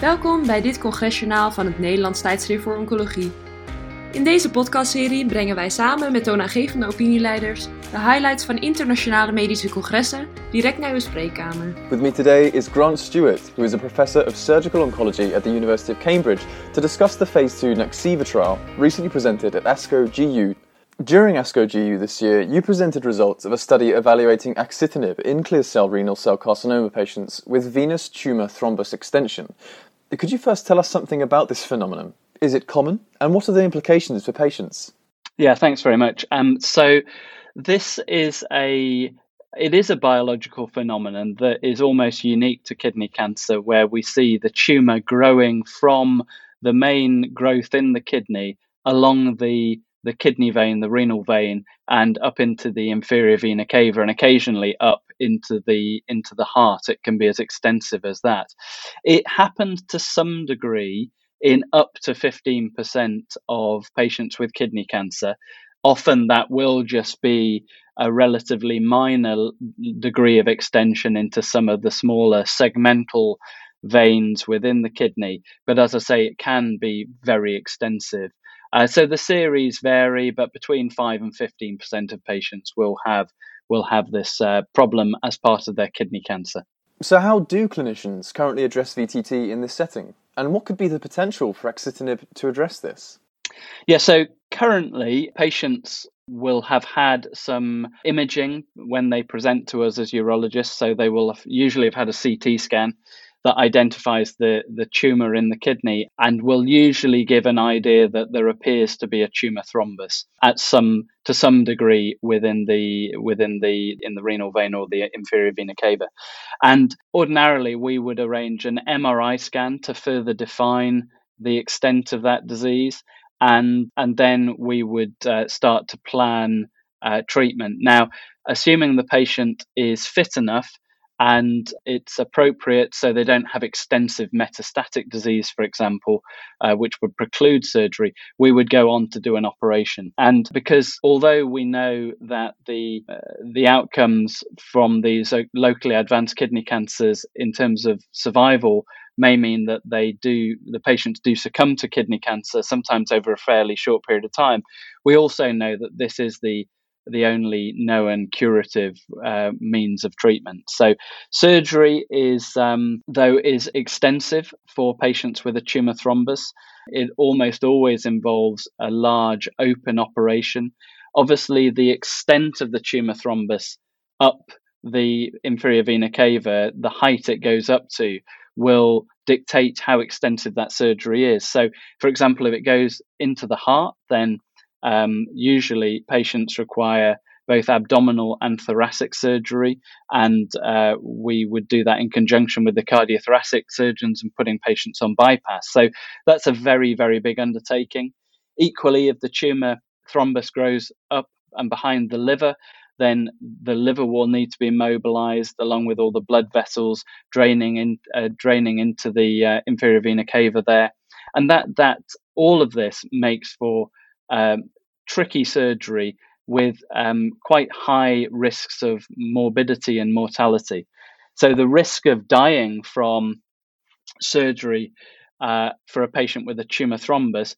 Welkom bij dit congresjournaal van het Nederlands Tijdschrift voor Oncologie. In deze podcastserie brengen wij samen met toonaangevende opinieleiders de highlights van internationale medische congressen direct naar uw spreekkamer. With me today is Grant Stewart, who is a professor of surgical oncology at the University of Cambridge, to discuss the phase 2 Naxiva trial recently presented at ASCO GU during ASCO GU this year, you presented results of a study evaluating axitinib in clear cell renal cell carcinoma patients with venous tumour thrombus extension. Could you first tell us something about this phenomenon? Is it common, and what are the implications for patients? Yeah, thanks very much. Um, so, this is a it is a biological phenomenon that is almost unique to kidney cancer, where we see the tumour growing from the main growth in the kidney along the the kidney vein, the renal vein, and up into the inferior vena cava, and occasionally up into the into the heart. It can be as extensive as that. It happened to some degree in up to 15% of patients with kidney cancer. Often that will just be a relatively minor degree of extension into some of the smaller segmental veins within the kidney. But as I say, it can be very extensive. Uh, so the series vary, but between five and fifteen percent of patients will have will have this uh, problem as part of their kidney cancer. So, how do clinicians currently address VTT in this setting, and what could be the potential for axitinib to address this? Yeah, so currently patients will have had some imaging when they present to us as urologists. So they will have usually have had a CT scan that identifies the, the tumor in the kidney and will usually give an idea that there appears to be a tumor thrombus at some to some degree within the within the in the renal vein or the inferior vena cava. And ordinarily we would arrange an MRI scan to further define the extent of that disease and and then we would uh, start to plan uh, treatment. Now, assuming the patient is fit enough and it's appropriate so they don't have extensive metastatic disease, for example, uh, which would preclude surgery, we would go on to do an operation. And because although we know that the uh, the outcomes from these locally advanced kidney cancers in terms of survival may mean that they do the patients do succumb to kidney cancer sometimes over a fairly short period of time we also know that this is the the only known curative uh, means of treatment. So, surgery is, um, though, is extensive for patients with a tumor thrombus. It almost always involves a large open operation. Obviously, the extent of the tumor thrombus up the inferior vena cava, the height it goes up to, will dictate how extensive that surgery is. So, for example, if it goes into the heart, then um, usually, patients require both abdominal and thoracic surgery, and uh, we would do that in conjunction with the cardiothoracic surgeons and putting patients on bypass. So that's a very, very big undertaking. Equally, if the tumor thrombus grows up and behind the liver, then the liver will need to be mobilized along with all the blood vessels draining in, uh, draining into the uh, inferior vena cava there, and that that all of this makes for um, tricky surgery with um, quite high risks of morbidity and mortality. So the risk of dying from surgery uh, for a patient with a tumor thrombus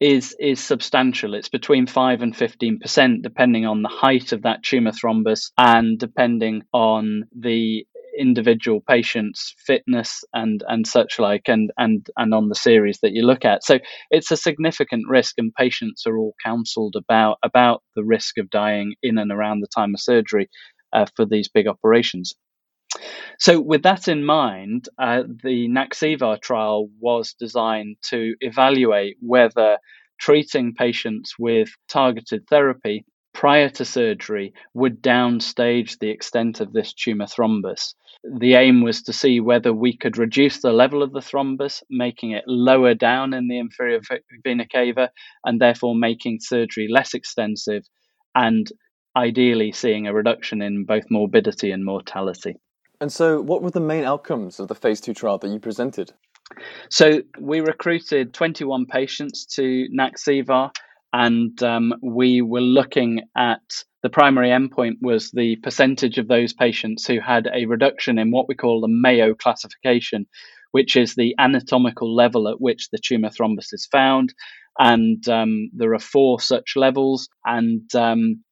is is substantial. It's between five and fifteen percent, depending on the height of that tumor thrombus and depending on the individual patient's fitness and and such like and and and on the series that you look at. So it's a significant risk and patients are all counseled about about the risk of dying in and around the time of surgery uh, for these big operations. So with that in mind uh, the Naxiva trial was designed to evaluate whether treating patients with targeted therapy prior to surgery would downstage the extent of this tumor thrombus. The aim was to see whether we could reduce the level of the thrombus, making it lower down in the inferior vena cava, and therefore making surgery less extensive, and ideally seeing a reduction in both morbidity and mortality. And so, what were the main outcomes of the phase two trial that you presented? So, we recruited 21 patients to Naxiva and um, we were looking at the primary endpoint was the percentage of those patients who had a reduction in what we call the Mayo classification, which is the anatomical level at which the tumor thrombus is found. And um, there are four such levels, and um,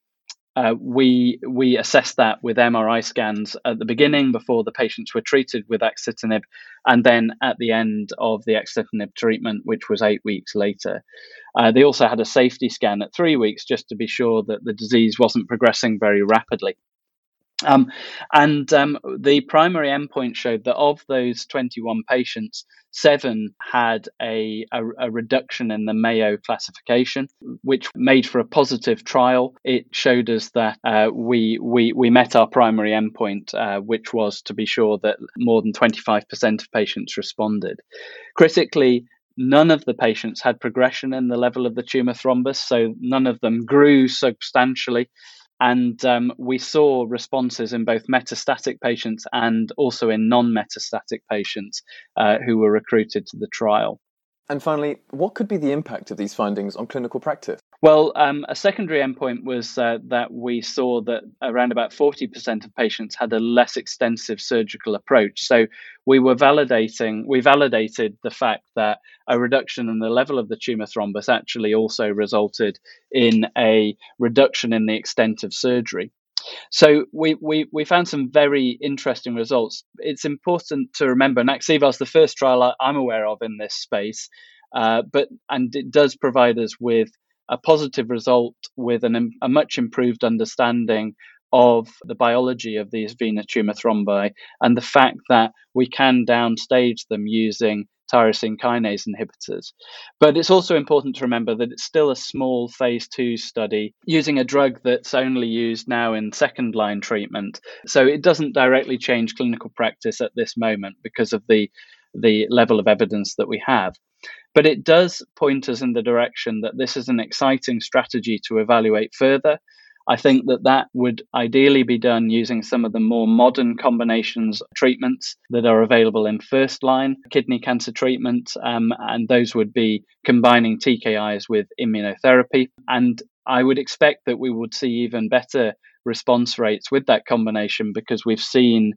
uh, we we assessed that with MRI scans at the beginning before the patients were treated with axitinib, and then at the end of the axitinib treatment, which was eight weeks later. Uh, they also had a safety scan at three weeks just to be sure that the disease wasn't progressing very rapidly. Um, and um, the primary endpoint showed that of those 21 patients, seven had a, a, a, reduction in the Mayo classification, which made for a positive trial. It showed us that uh, we, we, we met our primary endpoint, uh, which was to be sure that more than 25% of patients responded. Critically, none of the patients had progression in the level of the tumor thrombus, so none of them grew substantially. And um, we saw responses in both metastatic patients and also in non metastatic patients uh, who were recruited to the trial. And finally, what could be the impact of these findings on clinical practice? Well, um, a secondary endpoint was uh, that we saw that around about 40% of patients had a less extensive surgical approach. So we were validating, we validated the fact that a reduction in the level of the tumor thrombus actually also resulted in a reduction in the extent of surgery. So we, we, we found some very interesting results. It's important to remember Naxiva is the first trial I'm aware of in this space, uh, but and it does provide us with a positive result with an, a much improved understanding of the biology of these venous tumor thrombi and the fact that we can downstage them using tyrosine kinase inhibitors. But it's also important to remember that it's still a small phase two study using a drug that's only used now in second line treatment. So it doesn't directly change clinical practice at this moment because of the the level of evidence that we have. But it does point us in the direction that this is an exciting strategy to evaluate further. I think that that would ideally be done using some of the more modern combinations treatments that are available in first line kidney cancer treatment, um, and those would be combining TKIs with immunotherapy. And I would expect that we would see even better response rates with that combination because we've seen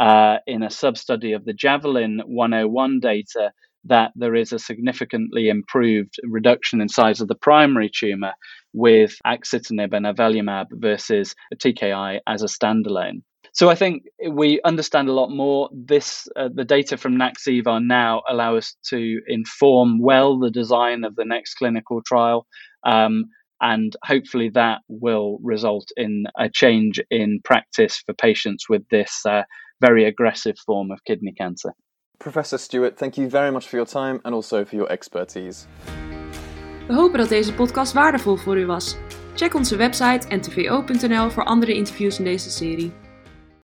uh, in a sub study of the Javelin 101 data that there is a significantly improved reduction in size of the primary tumor with axitinib and avelumab versus a TKI as a standalone. So I think we understand a lot more. This uh, the data from Naxiva now allow us to inform well the design of the next clinical trial. Um, and hopefully that will result in a change in practice for patients with this uh, very aggressive form of kidney cancer. Professor Stewart, thank you very much for your time and also for your expertise. We hopen dat deze podcast waardevol voor u was. Check onze website ntvo.nl voor andere interviews in deze serie.